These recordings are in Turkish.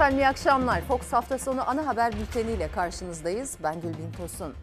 Efendim iyi akşamlar. Fox hafta sonu ana haber bülteniyle karşınızdayız. Ben Gülbin Tosun.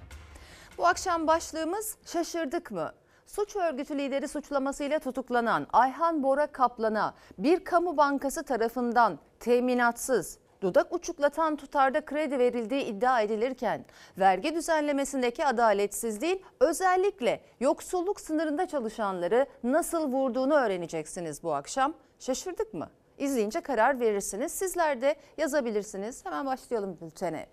Bu akşam başlığımız şaşırdık mı? Suç örgütü lideri suçlamasıyla tutuklanan Ayhan Bora Kaplan'a bir kamu bankası tarafından teminatsız dudak uçuklatan tutarda kredi verildiği iddia edilirken vergi düzenlemesindeki adaletsizliğin özellikle yoksulluk sınırında çalışanları nasıl vurduğunu öğreneceksiniz bu akşam. Şaşırdık mı? İzleyince karar verirsiniz. Sizler de yazabilirsiniz. Hemen başlayalım bültene.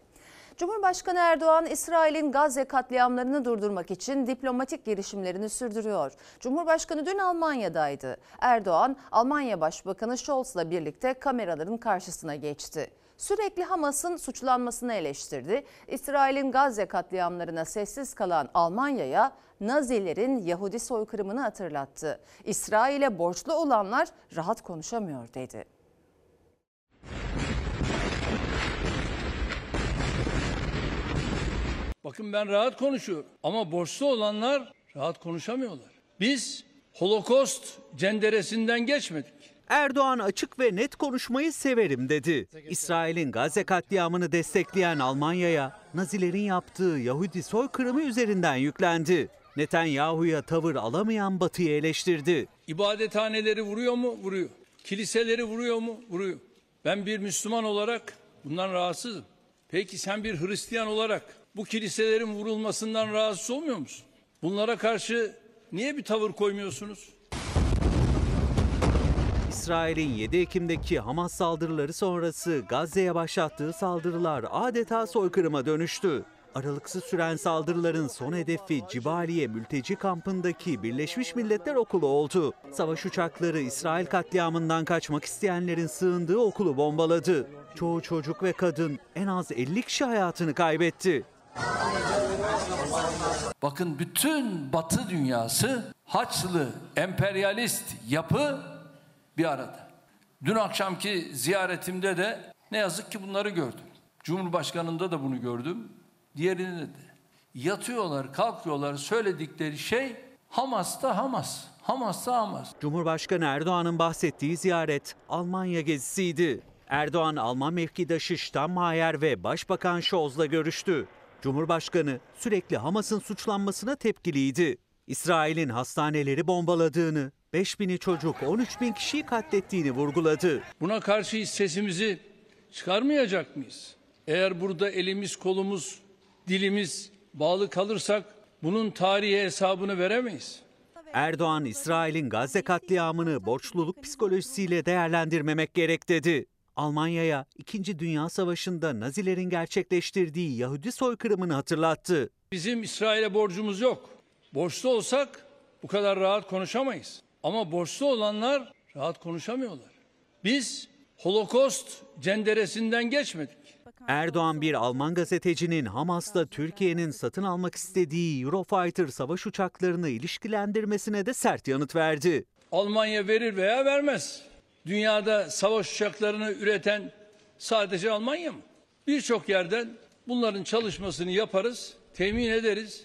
Cumhurbaşkanı Erdoğan, İsrail'in Gazze katliamlarını durdurmak için diplomatik girişimlerini sürdürüyor. Cumhurbaşkanı dün Almanya'daydı. Erdoğan, Almanya Başbakanı Scholz'la birlikte kameraların karşısına geçti. Sürekli Hamas'ın suçlanmasını eleştirdi. İsrail'in Gazze katliamlarına sessiz kalan Almanya'ya Nazilerin Yahudi soykırımını hatırlattı. İsrail'e borçlu olanlar rahat konuşamıyor dedi. Bakın ben rahat konuşuyorum ama borçlu olanlar rahat konuşamıyorlar. Biz Holokost cenderesinden geçmedik. Erdoğan açık ve net konuşmayı severim dedi. İsrail'in Gazze katliamını destekleyen Almanya'ya Nazilerin yaptığı Yahudi soykırımı üzerinden yüklendi. Netanyahu'ya tavır alamayan Batı'yı eleştirdi. İbadethaneleri vuruyor mu? Vuruyor. Kiliseleri vuruyor mu? Vuruyor. Ben bir Müslüman olarak bundan rahatsızım. Peki sen bir Hristiyan olarak bu kiliselerin vurulmasından rahatsız olmuyor musun? Bunlara karşı niye bir tavır koymuyorsunuz? İsrail'in 7 Ekim'deki Hamas saldırıları sonrası Gazze'ye başlattığı saldırılar adeta soykırıma dönüştü. Aralıksız süren saldırıların son hedefi Cibaliye mülteci kampındaki Birleşmiş Milletler Okulu oldu. Savaş uçakları İsrail katliamından kaçmak isteyenlerin sığındığı okulu bombaladı. Çoğu çocuk ve kadın en az 50 kişi hayatını kaybetti. Bakın bütün Batı dünyası Haçlı emperyalist yapı bir arada. Dün akşamki ziyaretimde de ne yazık ki bunları gördüm. Cumhurbaşkanında da bunu gördüm. Diğerinde de. Yatıyorlar, kalkıyorlar. Söyledikleri şey Hamas'ta Hamas. Hamas'ta Hamas. Cumhurbaşkanı Erdoğan'ın bahsettiği ziyaret Almanya gezisiydi. Erdoğan Alman mevkidaşı Steinmeier ve Başbakan Scholz'la görüştü. Cumhurbaşkanı sürekli Hamas'ın suçlanmasına tepkiliydi. İsrail'in hastaneleri bombaladığını, 5 bini çocuk 13 bin kişiyi katlettiğini vurguladı. Buna karşı sesimizi çıkarmayacak mıyız? Eğer burada elimiz, kolumuz, dilimiz bağlı kalırsak bunun tarihi hesabını veremeyiz. Erdoğan, İsrail'in Gazze katliamını borçluluk psikolojisiyle değerlendirmemek gerek dedi. Almanya'ya 2. Dünya Savaşı'nda Nazilerin gerçekleştirdiği Yahudi soykırımını hatırlattı. Bizim İsrail'e borcumuz yok. Borçlu olsak bu kadar rahat konuşamayız. Ama borçlu olanlar rahat konuşamıyorlar. Biz Holokost cenderesinden geçmedik. Erdoğan bir Alman gazetecinin Hamas'la Türkiye'nin satın almak istediği Eurofighter savaş uçaklarını ilişkilendirmesine de sert yanıt verdi. Almanya verir veya vermez. Dünyada savaş uçaklarını üreten sadece Almanya mı? Birçok yerden bunların çalışmasını yaparız, temin ederiz.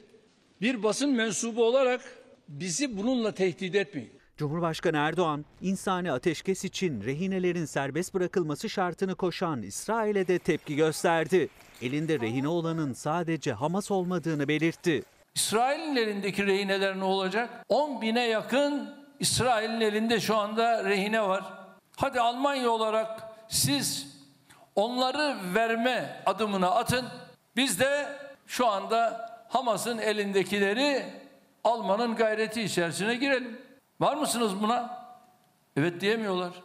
Bir basın mensubu olarak bizi bununla tehdit etmeyin. Cumhurbaşkanı Erdoğan, insani ateşkes için rehinelerin serbest bırakılması şartını koşan İsrail'e de tepki gösterdi. Elinde rehine olanın sadece Hamas olmadığını belirtti. İsrail'in elindeki rehineler ne olacak? 10 bine yakın İsrail'in elinde şu anda rehine var. Hadi Almanya olarak siz onları verme adımını atın. Biz de şu anda Hamas'ın elindekileri almanın gayreti içerisine girelim. Var mısınız buna? Evet diyemiyorlar.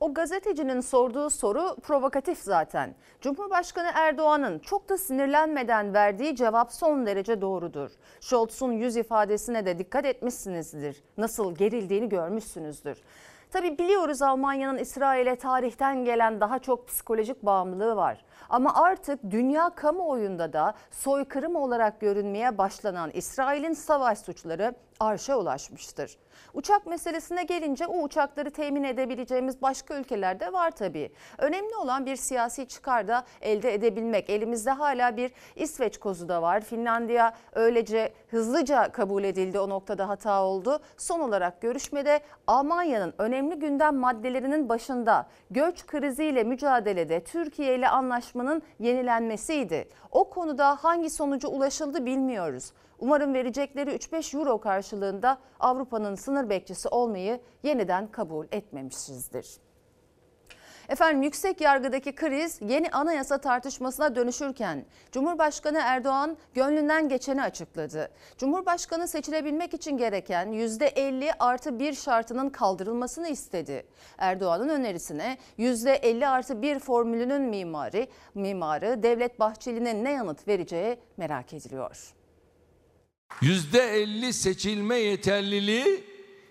O gazetecinin sorduğu soru provokatif zaten. Cumhurbaşkanı Erdoğan'ın çok da sinirlenmeden verdiği cevap son derece doğrudur. Scholz'un yüz ifadesine de dikkat etmişsinizdir. Nasıl gerildiğini görmüşsünüzdür. Tabi biliyoruz Almanya'nın İsrail'e tarihten gelen daha çok psikolojik bağımlılığı var. Ama artık dünya kamuoyunda da soykırım olarak görünmeye başlanan İsrail'in savaş suçları arşa ulaşmıştır. Uçak meselesine gelince o uçakları temin edebileceğimiz başka ülkeler de var tabii. Önemli olan bir siyasi çıkar da elde edebilmek. Elimizde hala bir İsveç kozu da var. Finlandiya öylece hızlıca kabul edildi o noktada hata oldu. Son olarak görüşmede Almanya'nın önemli gündem maddelerinin başında göç kriziyle mücadelede Türkiye ile anlaşmanın yenilenmesiydi. O konuda hangi sonuca ulaşıldı bilmiyoruz. Umarım verecekleri 3-5 euro karşılığında Avrupa'nın sınır bekçisi olmayı yeniden kabul etmemişizdir. Efendim yüksek yargıdaki kriz yeni anayasa tartışmasına dönüşürken Cumhurbaşkanı Erdoğan gönlünden geçeni açıkladı. Cumhurbaşkanı seçilebilmek için gereken %50 artı 1 şartının kaldırılmasını istedi. Erdoğan'ın önerisine %50 artı 1 formülünün mimari, mimarı Devlet Bahçeli'nin ne yanıt vereceği merak ediliyor. %50 seçilme yeterliliği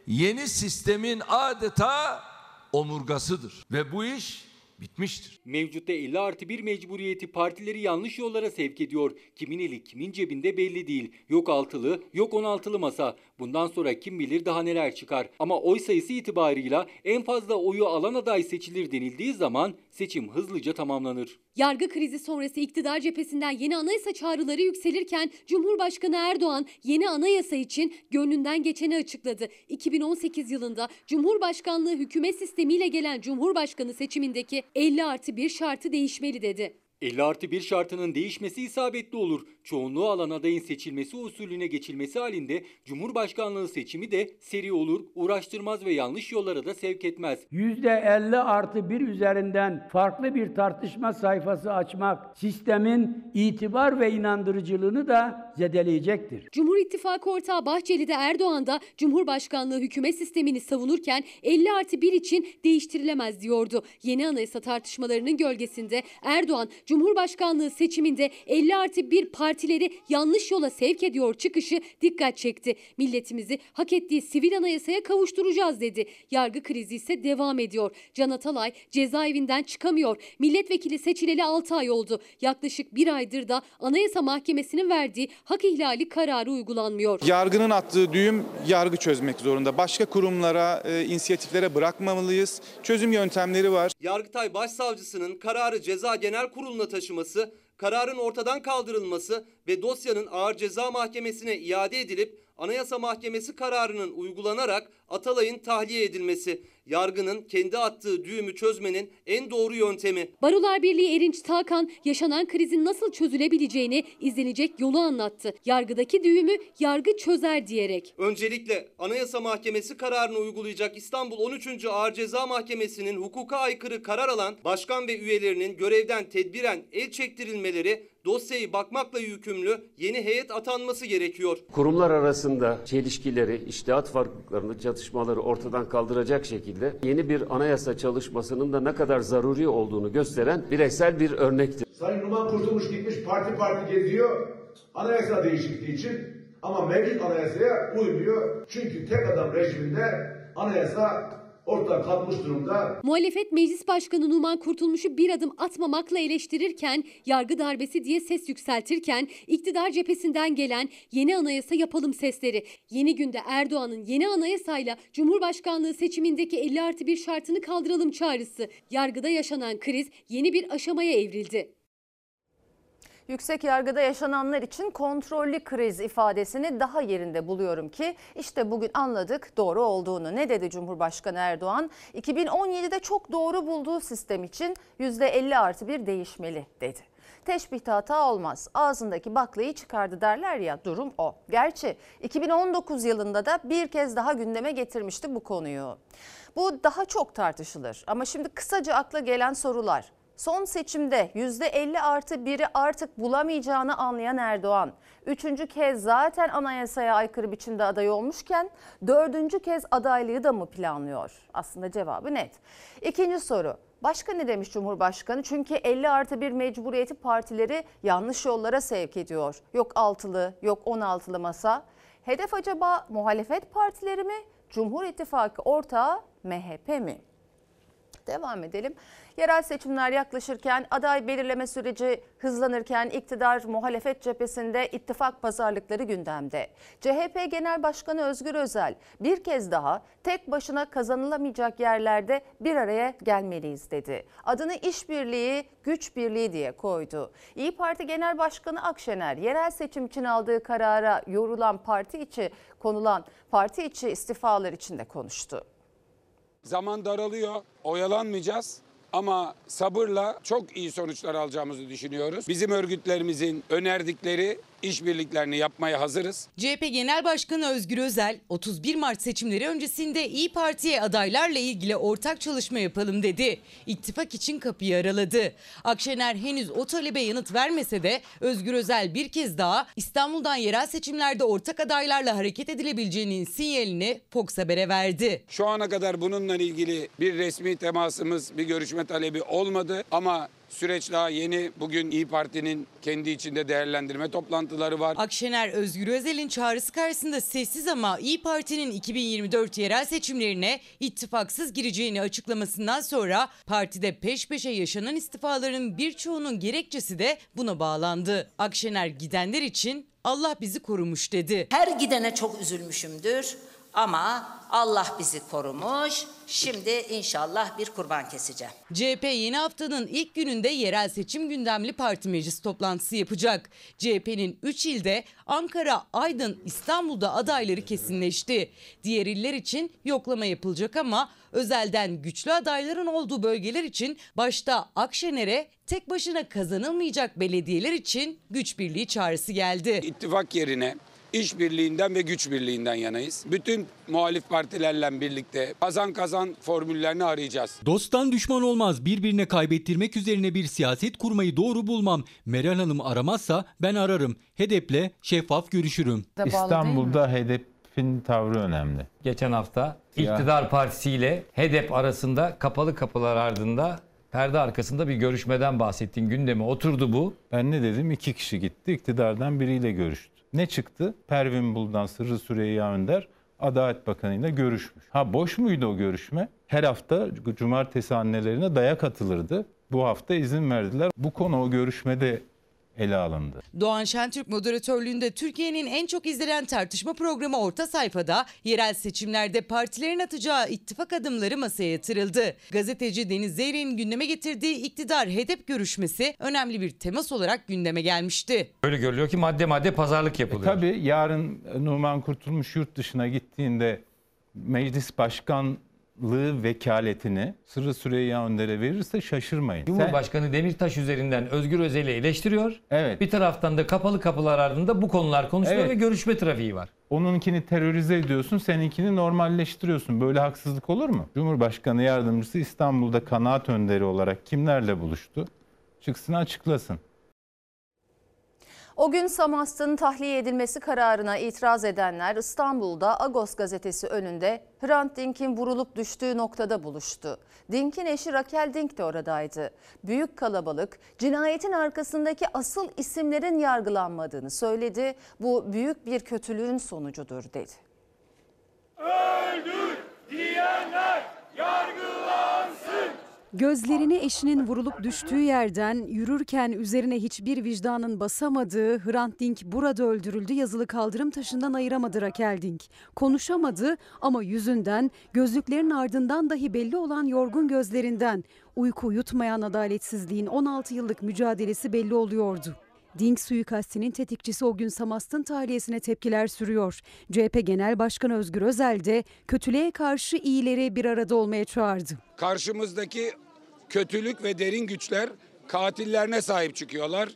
yeni sistemin adeta omurgasıdır. Ve bu iş bitmiştir. Mevcutta 50 artı 1 mecburiyeti partileri yanlış yollara sevk ediyor. Kimin eli kimin cebinde belli değil. Yok altılı, yok 16'lı masa. Bundan sonra kim bilir daha neler çıkar. Ama oy sayısı itibarıyla en fazla oyu alan aday seçilir denildiği zaman seçim hızlıca tamamlanır. Yargı krizi sonrası iktidar cephesinden yeni anayasa çağrıları yükselirken Cumhurbaşkanı Erdoğan yeni anayasa için gönlünden geçeni açıkladı. 2018 yılında Cumhurbaşkanlığı hükümet sistemiyle gelen Cumhurbaşkanı seçimindeki 50 artı 1 şartı değişmeli dedi. 50 artı 1 şartının değişmesi isabetli olur. Çoğunluğu alan adayın seçilmesi usulüne geçilmesi halinde Cumhurbaşkanlığı seçimi de seri olur, uğraştırmaz ve yanlış yollara da sevk etmez. %50 artı bir üzerinden farklı bir tartışma sayfası açmak sistemin itibar ve inandırıcılığını da zedeleyecektir. Cumhur İttifakı ortağı Bahçeli de Erdoğan da Cumhurbaşkanlığı hükümet sistemini savunurken 50 artı 1 için değiştirilemez diyordu. Yeni anayasa tartışmalarının gölgesinde Erdoğan Cumhurbaşkanlığı seçiminde 50 artı 1 partileri yanlış yola sevk ediyor çıkışı dikkat çekti. Milletimizi hak ettiği sivil anayasaya kavuşturacağız dedi. Yargı krizi ise devam ediyor. Can Atalay cezaevinden çıkamıyor. Milletvekili seçileli 6 ay oldu. Yaklaşık bir aydır da Anayasa Mahkemesi'nin verdiği hak ihlali kararı uygulanmıyor. Yargının attığı düğüm yargı çözmek zorunda. Başka kurumlara, e, inisiyatiflere bırakmamalıyız. Çözüm yöntemleri var. Yargıtay Başsavcısının kararı Ceza Genel Kurulu'na taşıması, kararın ortadan kaldırılması ve dosyanın Ağır Ceza Mahkemesi'ne iade edilip Anayasa Mahkemesi kararının uygulanarak Atalay'ın tahliye edilmesi, yargının kendi attığı düğümü çözmenin en doğru yöntemi. Barolar Birliği Erinç Takan yaşanan krizin nasıl çözülebileceğini izlenecek yolu anlattı. Yargıdaki düğümü yargı çözer diyerek. Öncelikle Anayasa Mahkemesi kararını uygulayacak İstanbul 13. Ağır Ceza Mahkemesi'nin hukuka aykırı karar alan başkan ve üyelerinin görevden tedbiren el çektirilmeleri dosyayı bakmakla yükümlü yeni heyet atanması gerekiyor. Kurumlar arasında çelişkileri, iştihat farklılıklarını, çatışmaları ortadan kaldıracak şekilde yeni bir anayasa çalışmasının da ne kadar zaruri olduğunu gösteren bireysel bir örnektir. Sayın Numan Kurtulmuş gitmiş parti parti geziyor anayasa değişikliği için ama mevcut anayasaya uymuyor. Çünkü tek adam rejiminde anayasa ortadan kalkmış durumda. Muhalefet Meclis Başkanı Numan Kurtulmuş'u bir adım atmamakla eleştirirken, yargı darbesi diye ses yükseltirken, iktidar cephesinden gelen yeni anayasa yapalım sesleri. Yeni günde Erdoğan'ın yeni anayasayla Cumhurbaşkanlığı seçimindeki 50 artı 1 şartını kaldıralım çağrısı. Yargıda yaşanan kriz yeni bir aşamaya evrildi. Yüksek yargıda yaşananlar için kontrollü kriz ifadesini daha yerinde buluyorum ki işte bugün anladık doğru olduğunu. Ne dedi Cumhurbaşkanı Erdoğan? 2017'de çok doğru bulduğu sistem için %50 artı bir değişmeli dedi. Teşbihte hata olmaz. Ağzındaki baklayı çıkardı derler ya durum o. Gerçi 2019 yılında da bir kez daha gündeme getirmişti bu konuyu. Bu daha çok tartışılır ama şimdi kısaca akla gelen sorular. Son seçimde %50 artı 1'i artık bulamayacağını anlayan Erdoğan, üçüncü kez zaten anayasaya aykırı biçimde aday olmuşken dördüncü kez adaylığı da mı planlıyor? Aslında cevabı net. İkinci soru, Başka ne demiş Cumhurbaşkanı? Çünkü 50 artı 1 mecburiyeti partileri yanlış yollara sevk ediyor. Yok altılı, yok 16'lı masa. Hedef acaba muhalefet partileri mi? Cumhur İttifakı ortağı MHP mi? Devam edelim. Yerel seçimler yaklaşırken aday belirleme süreci hızlanırken iktidar muhalefet cephesinde ittifak pazarlıkları gündemde. CHP Genel Başkanı Özgür Özel bir kez daha tek başına kazanılamayacak yerlerde bir araya gelmeliyiz dedi. Adını işbirliği, güç birliği diye koydu. İyi Parti Genel Başkanı Akşener yerel seçim için aldığı karara yorulan parti içi konulan parti içi istifalar için de konuştu. Zaman daralıyor, oyalanmayacağız. Ama sabırla çok iyi sonuçlar alacağımızı düşünüyoruz. Bizim örgütlerimizin önerdikleri işbirliklerini yapmaya hazırız. CHP Genel Başkanı Özgür Özel 31 Mart seçimleri öncesinde İyi Parti'ye adaylarla ilgili ortak çalışma yapalım dedi. İttifak için kapıyı araladı. Akşener henüz o talebe yanıt vermese de Özgür Özel bir kez daha İstanbul'dan yerel seçimlerde ortak adaylarla hareket edilebileceğinin sinyalini Fox Haber'e verdi. Şu ana kadar bununla ilgili bir resmi temasımız, bir görüşme talebi olmadı ama süreç daha yeni. Bugün İyi Parti'nin kendi içinde değerlendirme toplantıları var. Akşener Özgür Özel'in çağrısı karşısında sessiz ama İyi Parti'nin 2024 yerel seçimlerine ittifaksız gireceğini açıklamasından sonra partide peş peşe yaşanan istifaların birçoğunun gerekçesi de buna bağlandı. Akşener gidenler için Allah bizi korumuş dedi. Her gidene çok üzülmüşümdür ama Allah bizi korumuş. Şimdi inşallah bir kurban keseceğim. CHP yeni haftanın ilk gününde yerel seçim gündemli parti meclis toplantısı yapacak. CHP'nin 3 ilde Ankara, Aydın, İstanbul'da adayları kesinleşti. Diğer iller için yoklama yapılacak ama özelden güçlü adayların olduğu bölgeler için başta Akşener'e tek başına kazanılmayacak belediyeler için güç birliği çağrısı geldi. İttifak yerine işbirliğinden ve güç birliğinden yanayız. Bütün muhalif partilerle birlikte kazan kazan formüllerini arayacağız. Dosttan düşman olmaz. Birbirine kaybettirmek üzerine bir siyaset kurmayı doğru bulmam. Meral Hanım aramazsa ben ararım. HEDEP'le şeffaf görüşürüm. İstanbul'da HDP'in tavrı önemli. Geçen hafta Ya. iktidar partisiyle HEDEP arasında kapalı kapılar ardında perde arkasında bir görüşmeden bahsettiğin gündeme oturdu bu. Ben ne dedim? İki kişi gitti. iktidardan biriyle görüştü. Ne çıktı? Pervin Buldan, Sırrı Süreyya Önder Adalet Bakanı ile görüşmüş. Ha boş muydu o görüşme? Her hafta cumartesi annelerine dayak atılırdı. Bu hafta izin verdiler. Bu konu o görüşmede ele alındı. Doğan Şentürk moderatörlüğünde Türkiye'nin en çok izlenen tartışma programı Orta Sayfa'da yerel seçimlerde partilerin atacağı ittifak adımları masaya yatırıldı. Gazeteci Deniz Zeyrek'in gündeme getirdiği iktidar HEDEP görüşmesi önemli bir temas olarak gündeme gelmişti. Öyle görülüyor ki madde madde pazarlık E yapılıyor. tabii yarın Numan Kurtulmuş yurt dışına gittiğinde meclis başkanlığı vekaletini Sırrı Süreyya Önder'e verirse şaşırmayın. Sen- Cumhurbaşkanı Demirtaş üzerinden Özgür Özel'i eleştiriyor. Evet. Bir taraftan da kapalı kapılar ardında bu konular konuşuluyor Evet. ve görüşme trafiği var. Onunkini terörize ediyorsun, seninkini normalleştiriyorsun. Böyle haksızlık olur mu? Cumhurbaşkanı yardımcısı İstanbul'da kanaat önderi olarak kimlerle buluştu? Çıksın açıklasın. O gün Samast'ın tahliye edilmesi kararına itiraz edenler İstanbul'da Agos gazetesi önünde Hrant Dink'in vurulup düştüğü noktada buluştu. Dink'in eşi Raquel Dink de oradaydı. Büyük kalabalık cinayetin arkasındaki asıl isimlerin yargılanmadığını söyledi. Bu büyük bir kötülüğün sonucudur dedi. Öldür diyenler yargılansın. Gözlerini eşinin vurulup düştüğü yerden yürürken üzerine hiçbir vicdanın basamadığı Hrant Dink burada öldürüldü yazılı kaldırım taşından ayıramadı Raquel Dink. Konuşamadı ama yüzünden gözlüklerin ardından dahi belli olan yorgun gözlerinden uyku uyutmayan adaletsizliğin 16 yıllık mücadelesi belli oluyordu. Dink suikastinin tetikçisi o gün Samast'ın tahliyesine tepkiler sürüyor. CHP Genel Başkanı Özgür Özel de kötülüğe karşı iyileri bir arada olmaya çağırdı. Karşımızdaki kötülük ve derin güçler katillerine sahip çıkıyorlar.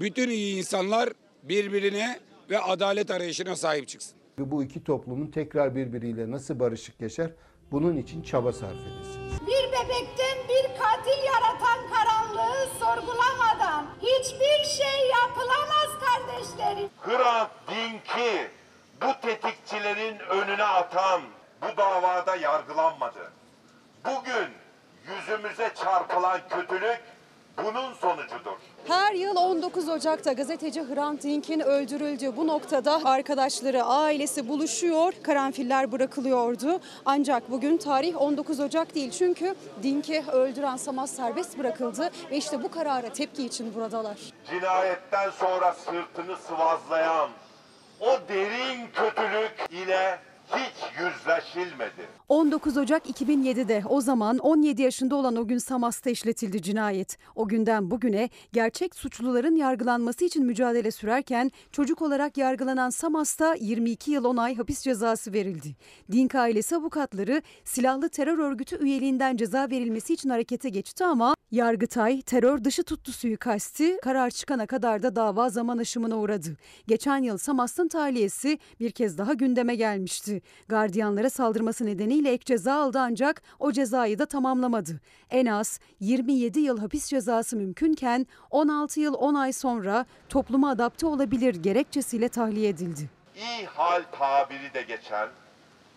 Bütün iyi insanlar birbirine ve adalet arayışına sahip çıksın. Bu iki toplumun tekrar birbiriyle nasıl barışık yaşar bunun için çaba sarf edilsin. Bir bebekten bir katil yaratan karanlığı sorgulamadan hiçbir şey yapılamaz kardeşlerim. Hrant Dink'i bu tetikçilerin önüne atan bu davada yargılanmadı. Bugün yüzümüze çarpılan kötülük bunun sonucudur. Her yıl 19 Ocak'ta gazeteci Hrant Dink'in öldürüldüğü bu noktada arkadaşları, ailesi buluşuyor, karanfiller bırakılıyordu. Ancak bugün tarih 19 Ocak değil çünkü Dink'i öldüren Samas serbest bırakıldı ve işte bu karara tepki için buradalar. Cinayetten sonra sırtını sıvazlayan o derin kötülük ile hiç yüzleşilmedi. 19 Ocak 2007'de o zaman 17 yaşında olan o gün Samas'ta işletildi cinayet. O günden bugüne gerçek suçluların yargılanması için mücadele sürerken çocuk olarak yargılanan Samas'ta 22 yıl 10 ay hapis cezası verildi. Dink ailesi avukatları silahlı terör örgütü üyeliğinden ceza verilmesi için harekete geçti ama Yargıtay terör dışı tuttu suikasti karar çıkana kadar da dava zaman aşımına uğradı. Geçen yıl Samas'ın tahliyesi bir kez daha gündeme gelmişti. Gardiyanlara saldırması nedeniyle ek ceza aldı ancak o cezayı da tamamlamadı. En az 27 yıl hapis cezası mümkünken 16 yıl 10 ay sonra topluma adapte olabilir gerekçesiyle tahliye edildi. İyi hal tabiri de geçen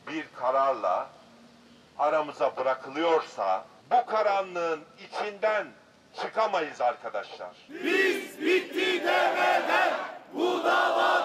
bir kararla aramıza bırakılıyorsa bu karanlığın içinden çıkamayız arkadaşlar. Biz bitti demeden bu dava.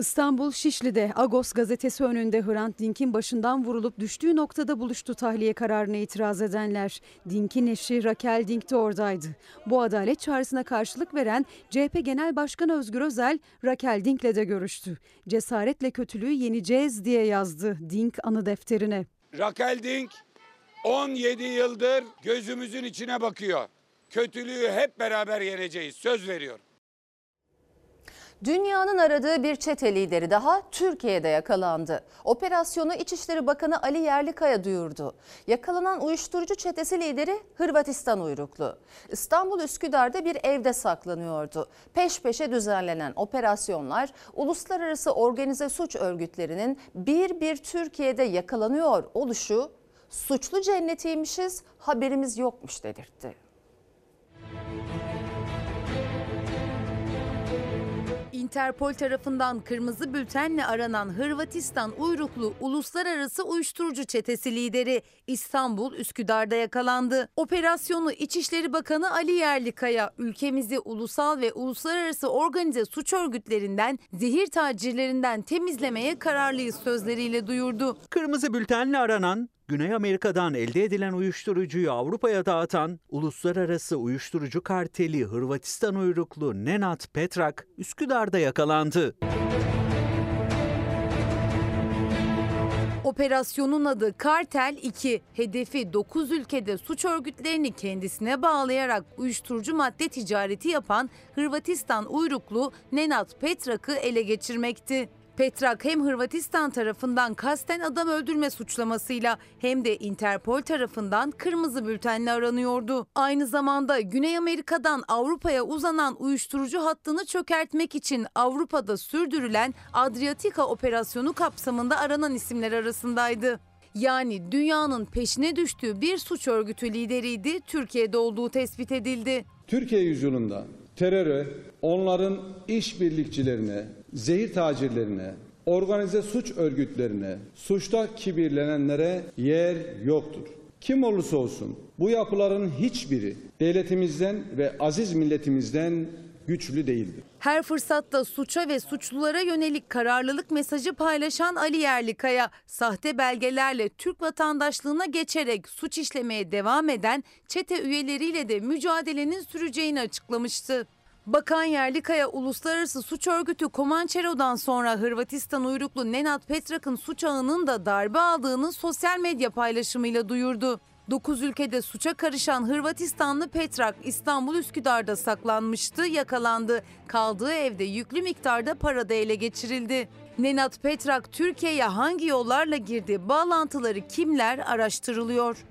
İstanbul Şişli'de Agos gazetesi önünde Hrant Dink'in başından vurulup düştüğü noktada buluştu tahliye kararına itiraz edenler. Dink'in eşi Raquel Dink de oradaydı. Bu adalet çağrısına karşılık veren CHP Genel Başkanı Özgür Özel, Raquel Dink'le de görüştü. Cesaretle kötülüğü yeneceğiz diye yazdı Dink anı defterine. Raquel Dink 17 yıldır gözümüzün içine bakıyor. Kötülüğü hep beraber yeneceğiz. Söz veriyorum. Dünyanın aradığı bir çete lideri daha Türkiye'de yakalandı. Operasyonu İçişleri Bakanı Ali Yerlikaya duyurdu. Yakalanan uyuşturucu çetesi lideri Hırvatistan uyruklu. İstanbul Üsküdar'da bir evde saklanıyordu. Peş peşe düzenlenen operasyonlar uluslararası organize suç örgütlerinin bir bir Türkiye'de yakalanıyor oluşu suçlu cennetiymişiz haberimiz yokmuş dedirtti. Interpol tarafından kırmızı bültenle aranan Hırvatistan uyruklu uluslararası uyuşturucu çetesi lideri İstanbul Üsküdar'da yakalandı. Operasyonu İçişleri Bakanı Ali Yerlikaya ülkemizi ulusal ve uluslararası organize suç örgütlerinden, zehir tacirlerinden temizlemeye kararlıyız sözleriyle duyurdu. Kırmızı bültenle aranan Güney Amerika'dan elde edilen uyuşturucuyu Avrupa'ya dağıtan uluslararası uyuşturucu karteli Hırvatistan uyruklu Nenad Petrak Üsküdar'da yakalandı. Operasyonun adı Kartel 2. Hedefi 9 ülkede suç örgütlerini kendisine bağlayarak uyuşturucu madde ticareti yapan Hırvatistan uyruklu Nenad Petrak'ı ele geçirmekti. Petrak hem Hırvatistan tarafından kasten adam öldürme suçlamasıyla hem de Interpol tarafından kırmızı bültenle aranıyordu. Aynı zamanda Güney Amerika'dan Avrupa'ya uzanan uyuşturucu hattını çökertmek için Avrupa'da sürdürülen Adriatika operasyonu kapsamında aranan isimler arasındaydı. Yani dünyanın peşine düştüğü bir suç örgütü lideriydi, Türkiye'de olduğu tespit edildi. Türkiye yüzyılında teröre, onların işbirlikçilerine, zehir tacirlerine, organize suç örgütlerine, suçta kibirlenenlere yer yoktur. Kim olursa olsun bu yapıların hiçbiri devletimizden ve aziz milletimizden güçlü değildir. Her fırsatta suça ve suçlulara yönelik kararlılık mesajı paylaşan Ali Yerlikaya, sahte belgelerle Türk vatandaşlığına geçerek suç işlemeye devam eden çete üyeleriyle de mücadelenin süreceğini açıklamıştı. Bakan Yerlikaya Uluslararası Suç Örgütü Comanchero'dan sonra Hırvatistan uyruklu Nenad Petrak'ın suç ağının da darbe aldığını sosyal medya paylaşımıyla duyurdu. 9 ülkede suça karışan Hırvatistanlı Petrak İstanbul Üsküdar'da saklanmıştı, yakalandı. Kaldığı evde yüklü miktarda para da ele geçirildi. Nenad Petrak Türkiye'ye hangi yollarla girdi, bağlantıları kimler araştırılıyor.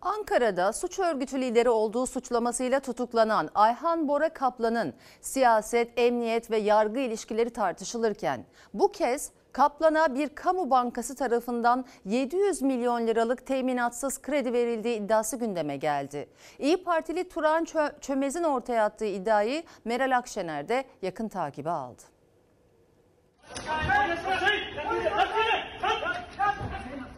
Ankara'da suç örgütü lideri olduğu suçlamasıyla tutuklanan Ayhan Bora Kaplan'ın siyaset, emniyet ve yargı ilişkileri tartışılırken bu kez Kaplan'a bir kamu bankası tarafından 700 milyon liralık teminatsız kredi verildiği iddiası gündeme geldi. İyi Partili Turan Çömez'in ortaya attığı iddiayı Meral Akşener de yakın takibe aldı.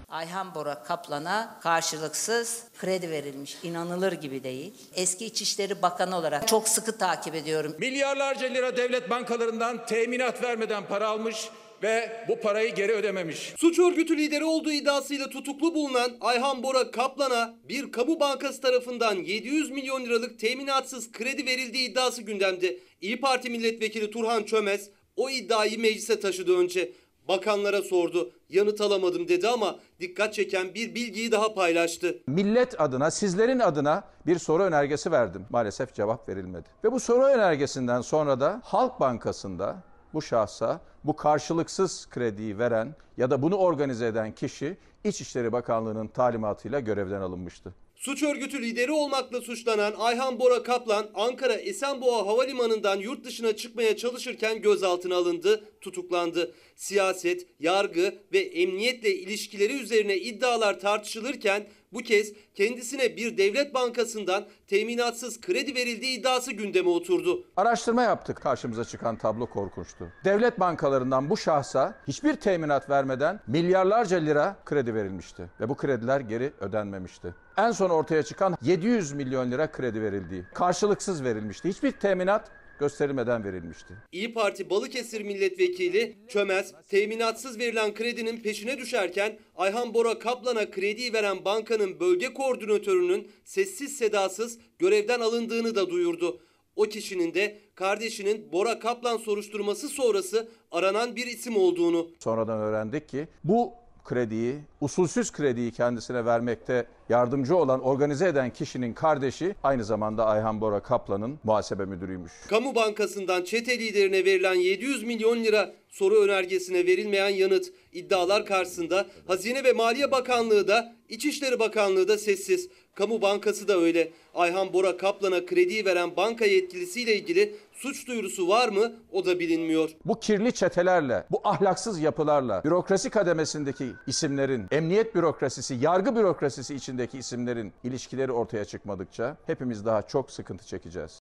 Ayhan Bora Kaplan'a karşılıksız kredi verilmiş. İnanılır gibi değil. Eski İçişleri Bakanı olarak çok sıkı takip ediyorum. Milyarlarca lira devlet bankalarından teminat vermeden para almış ve bu parayı geri ödememiş. Suç örgütü lideri olduğu iddiasıyla tutuklu bulunan Ayhan Bora Kaplan'a bir kamu bankası tarafından 700 milyon liralık teminatsız kredi verildiği iddiası gündemde. İyi Parti milletvekili Turhan Çömez o iddiayı meclise taşıdı önce. Bakanlara sordu. Yanıt alamadım dedi ama dikkat çeken bir bilgiyi daha paylaştı. Millet adına, sizlerin adına bir soru önergesi verdim. Maalesef cevap verilmedi. Ve bu soru önergesinden sonra da Halk Bankası'nda bu şahsa bu karşılıksız krediyi veren ya da bunu organize eden kişi İçişleri Bakanlığı'nın talimatıyla görevden alınmıştı. Suç örgütü lideri olmakla suçlanan Ayhan Bora Kaplan, Ankara Esenboğa Havalimanı'ndan yurt dışına çıkmaya çalışırken gözaltına alındı, tutuklandı. Siyaset, yargı ve emniyetle ilişkileri üzerine iddialar tartışılırken bu kez kendisine bir devlet bankasından teminatsız kredi verildiği iddiası gündeme oturdu. Araştırma yaptık. Karşımıza çıkan tablo korkunçtu. Devlet bankalarından bu şahsa hiçbir teminat vermeden milyarlarca lira kredi verilmişti ve bu krediler geri ödenmemişti. En son ortaya çıkan 700 milyon lira kredi verildiği, karşılıksız verilmişti. Hiçbir teminat gösterilmeden verilmişti. İyi Parti Balıkesir Milletvekili Çömez, teminatsız verilen kredinin peşine düşerken Ayhan Bora Kaplan'a krediyi veren bankanın bölge koordinatörünün sessiz sedasız görevden alındığını da duyurdu. O kişinin de kardeşinin Bora Kaplan soruşturması sonrası aranan bir isim olduğunu. Sonradan öğrendik ki bu krediyi, usulsüz krediyi kendisine vermekte yardımcı olan, organize eden kişinin kardeşi aynı zamanda Ayhan Bora Kaplan'ın muhasebe müdürüymüş. Kamu bankasından çete liderine verilen 700 milyon lira soru önergesine verilmeyen yanıt iddialar karşısında Hazine ve Maliye Bakanlığı da İçişleri Bakanlığı da sessiz. Kamu bankası da öyle. Ayhan Bora Kaplan'a krediyi veren banka yetkilisiyle ilgili suç duyurusu var mı o da bilinmiyor. Bu kirli çetelerle, bu ahlaksız yapılarla, bürokrasi kademesindeki isimlerin, emniyet bürokrasisi, yargı bürokrasisi içindeki isimlerin ilişkileri ortaya çıkmadıkça hepimiz daha çok sıkıntı çekeceğiz.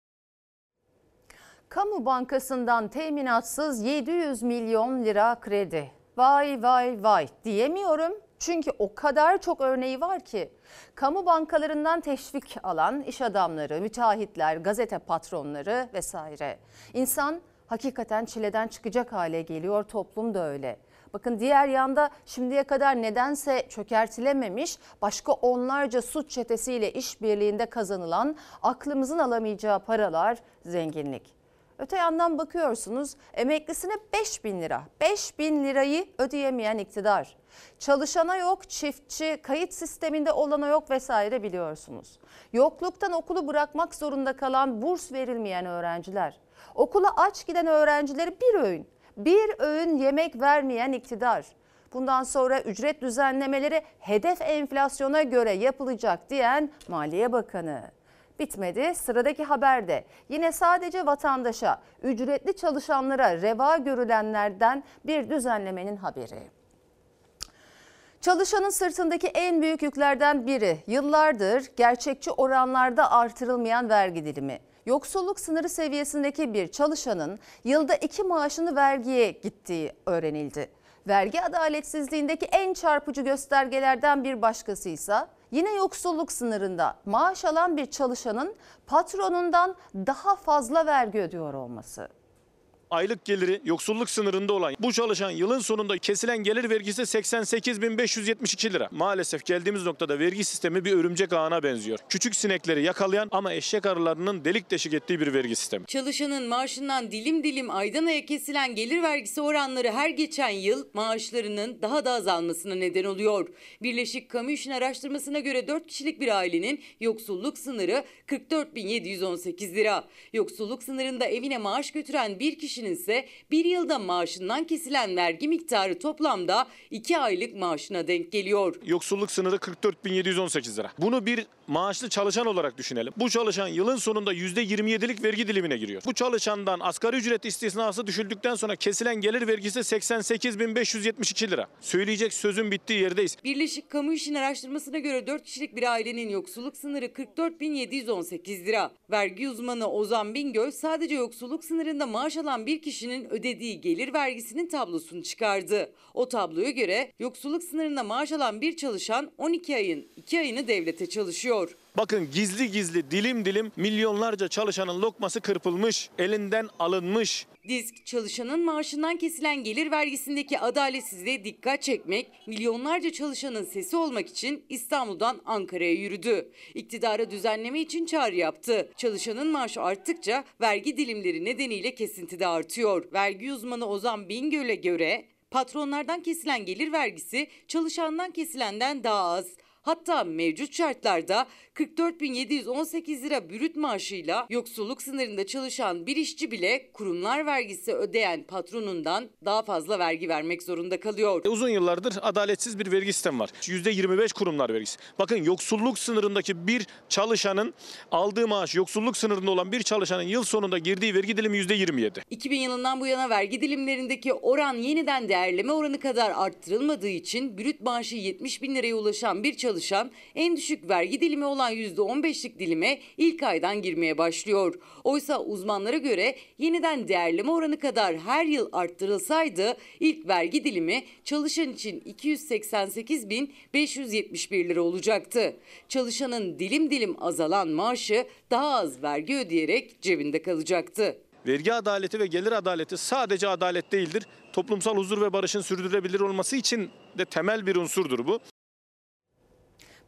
Kamu bankasından teminatsız 700 milyon lira kredi. Vay vay vay diyemiyorum. Çünkü o kadar çok örneği var ki. Kamu bankalarından teşvik alan iş adamları, müteahhitler, gazete patronları vesaire. İnsan hakikaten çileden çıkacak hale geliyor, toplum da öyle. Bakın diğer yanda şimdiye kadar nedense çökertilememiş başka onlarca suç çetesiyle işbirliğinde kazanılan aklımızın alamayacağı paralar zenginlik. Öte yandan bakıyorsunuz emeklisine 5 bin lira. 5 bin lirayı ödeyemeyen iktidar. Çalışana yok, çiftçi, kayıt sisteminde olana yok vesaire biliyorsunuz. Yokluktan okulu bırakmak zorunda kalan burs verilmeyen öğrenciler. Okula aç giden öğrencileri bir öğün, bir öğün yemek vermeyen iktidar. Bundan sonra ücret düzenlemeleri hedef enflasyona göre yapılacak diyen Maliye Bakanı. Bitmedi sıradaki haberde yine sadece vatandaşa, ücretli çalışanlara reva görülenlerden bir düzenlemenin haberi. Çalışanın sırtındaki en büyük yüklerden biri yıllardır gerçekçi oranlarda artırılmayan vergi dilimi. Yoksulluk sınırı seviyesindeki bir çalışanın yılda iki maaşını vergiye gittiği öğrenildi. Vergi adaletsizliğindeki en çarpıcı göstergelerden bir başkası ise yine yoksulluk sınırında maaş alan bir çalışanın patronundan daha fazla vergi ödüyor olması aylık geliri yoksulluk sınırında olan bu çalışan yılın sonunda kesilen gelir vergisi 88.572 lira. Maalesef geldiğimiz noktada vergi sistemi bir örümcek ağına benziyor. Küçük sinekleri yakalayan ama eşek arılarının delik deşik ettiği bir vergi sistemi. Çalışanın maaşından dilim dilim aydan aya kesilen gelir vergisi oranları her geçen yıl maaşlarının daha da azalmasına neden oluyor. Birleşik Kamu İşin araştırmasına göre 4 kişilik bir ailenin yoksulluk sınırı 44.718 lira. Yoksulluk sınırında evine maaş götüren bir kişinin ise bir yılda maaşından kesilen vergi miktarı toplamda 2 aylık maaşına denk geliyor. Yoksulluk sınırı 44.718 lira. Bunu bir maaşlı çalışan olarak düşünelim. Bu çalışan yılın sonunda %27'lik vergi dilimine giriyor. Bu çalışandan asgari ücret istisnası düşüldükten sonra kesilen gelir vergisi 88.572 lira. Söyleyecek sözün bittiği yerdeyiz. Birleşik Kamu İşin araştırmasına göre 4 kişilik bir ailenin yoksulluk sınırı 44.718 lira. Vergi uzmanı Ozan Bingöl sadece yoksulluk sınırında maaş alan bir kişinin ödediği gelir vergisinin tablosunu çıkardı. O tabloya göre yoksulluk sınırına maaş alan bir çalışan 12 ayın 2 ayını devlete çalışıyor. Bakın gizli gizli dilim dilim milyonlarca çalışanın lokması kırpılmış, elinden alınmış. Disk çalışanın maaşından kesilen gelir vergisindeki adaletsizliğe dikkat çekmek, milyonlarca çalışanın sesi olmak için İstanbul'dan Ankara'ya yürüdü. İktidara düzenleme için çağrı yaptı. Çalışanın maaşı arttıkça vergi dilimleri nedeniyle kesinti de artıyor. Vergi uzmanı Ozan Bingöl'e göre patronlardan kesilen gelir vergisi çalışandan kesilenden daha az. Hatta mevcut şartlarda 44.718 lira brüt maaşıyla yoksulluk sınırında çalışan bir işçi bile kurumlar vergisi ödeyen patronundan daha fazla vergi vermek zorunda kalıyor. E, Uzun yıllardır adaletsiz bir vergi sistemi var. %25 kurumlar vergisi. Bakın yoksulluk sınırındaki bir çalışanın aldığı maaş, yoksulluk sınırında olan bir çalışanın yıl sonunda girdiği vergi dilimi %27. 2000 yılından bu yana vergi dilimlerindeki oran yeniden değerleme oranı kadar arttırılmadığı için brüt maaşı 70 bin liraya ulaşan bir çalışan en düşük vergi dilimi olan %15'lik dilime ilk aydan girmeye başlıyor. Oysa uzmanlara göre yeniden değerleme oranı kadar her yıl arttırılsaydı ilk vergi dilimi çalışan için 288.571 lira olacaktı. Çalışanın dilim dilim azalan maaşı daha az vergi ödeyerek cebinde kalacaktı. Vergi adaleti ve gelir adaleti sadece adalet değildir. Toplumsal huzur ve barışın sürdürülebilir olması için de temel bir unsurdur bu.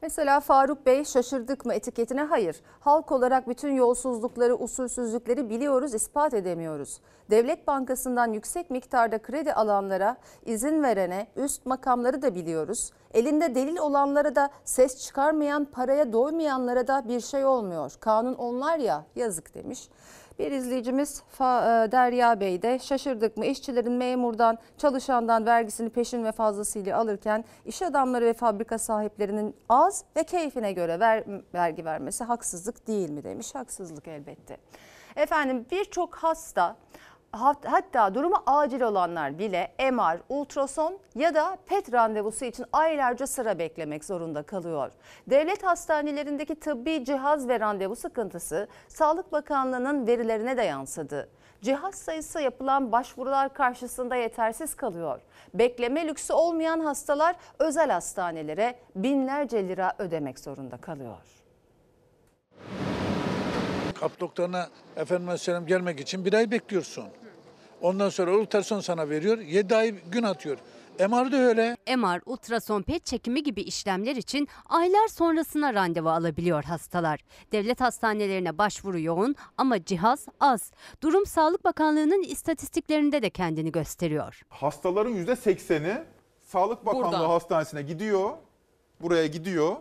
Mesela Faruk Bey şaşırdık mı etiketine hayır. Halk olarak bütün yolsuzlukları, usulsüzlükleri biliyoruz, ispat edemiyoruz. Devlet Bankası'ndan yüksek miktarda kredi alanlara, izin verene, üst makamları da biliyoruz. Elinde delil olanlara da ses çıkarmayan, paraya doymayanlara da bir şey olmuyor. Kanun onlar ya yazık demiş. Bir izleyicimiz e, Derya Bey de şaşırdık mı işçilerin memurdan çalışandan vergisini peşin ve fazlasıyla alırken iş adamları ve fabrika sahiplerinin az ve keyfine göre ver, vergi vermesi haksızlık değil mi demiş. Haksızlık elbette. Efendim birçok hasta hatta durumu acil olanlar bile MR, ultrason ya da PET randevusu için aylarca sıra beklemek zorunda kalıyor. Devlet hastanelerindeki tıbbi cihaz ve randevu sıkıntısı Sağlık Bakanlığı'nın verilerine de yansıdı. Cihaz sayısı yapılan başvurular karşısında yetersiz kalıyor. Bekleme lüksü olmayan hastalar özel hastanelere binlerce lira ödemek zorunda kalıyor. Kalp doktoruna efendime söyleyeyim gelmek için bir ay bekliyorsun. Ondan sonra ultrason sana veriyor. 7 ay gün atıyor. MR de öyle. MR, ultrason, PET çekimi gibi işlemler için aylar sonrasına randevu alabiliyor hastalar. Devlet hastanelerine başvuru yoğun ama cihaz az. Durum Sağlık Bakanlığı'nın istatistiklerinde de kendini gösteriyor. Hastaların %80'i Sağlık Bakanlığı Burada. hastanesine gidiyor. Buraya gidiyor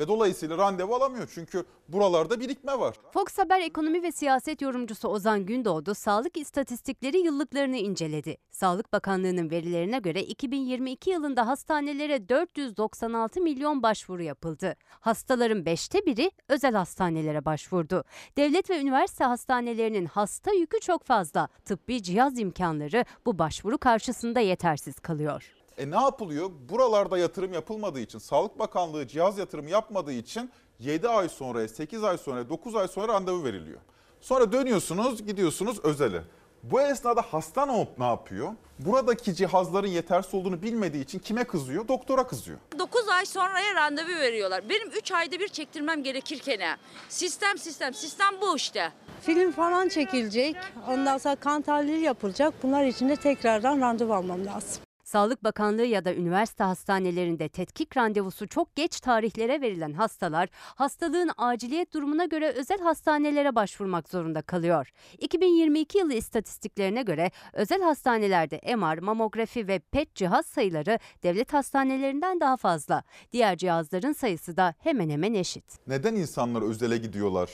ve dolayısıyla randevu alamıyor. Çünkü buralarda birikme var. Fox Haber ekonomi ve siyaset yorumcusu Ozan Gündoğdu sağlık istatistikleri yıllıklarını inceledi. Sağlık Bakanlığı'nın verilerine göre 2022 yılında hastanelere 496 milyon başvuru yapıldı. Hastaların beşte biri özel hastanelere başvurdu. Devlet ve üniversite hastanelerinin hasta yükü çok fazla. Tıbbi cihaz imkanları bu başvuru karşısında yetersiz kalıyor. E ne yapılıyor? Buralarda yatırım yapılmadığı için, Sağlık Bakanlığı cihaz yatırımı yapmadığı için 7 ay sonra, 8 ay sonra, 9 ay sonra randevu veriliyor. Sonra dönüyorsunuz, gidiyorsunuz özele. Bu esnada hasta ne yap- ne yapıyor? Buradaki cihazların yetersiz olduğunu bilmediği için kime kızıyor? Doktora kızıyor. 9 ay sonraya randevu veriyorlar. Benim 3 ayda bir çektirmem gerekirken sistem sistem sistem bu işte. Film falan çekilecek. Ondan sonra kan tahlili yapılacak. Bunlar için de tekrardan randevu almam lazım. Sağlık Bakanlığı ya da üniversite hastanelerinde tetkik randevusu çok geç tarihlere verilen hastalar hastalığın aciliyet durumuna göre özel hastanelere başvurmak zorunda kalıyor. 2022 yılı istatistiklerine göre özel hastanelerde MR, mamografi ve PET cihaz sayıları devlet hastanelerinden daha fazla. Diğer cihazların sayısı da hemen hemen eşit. Neden insanlar özele gidiyorlar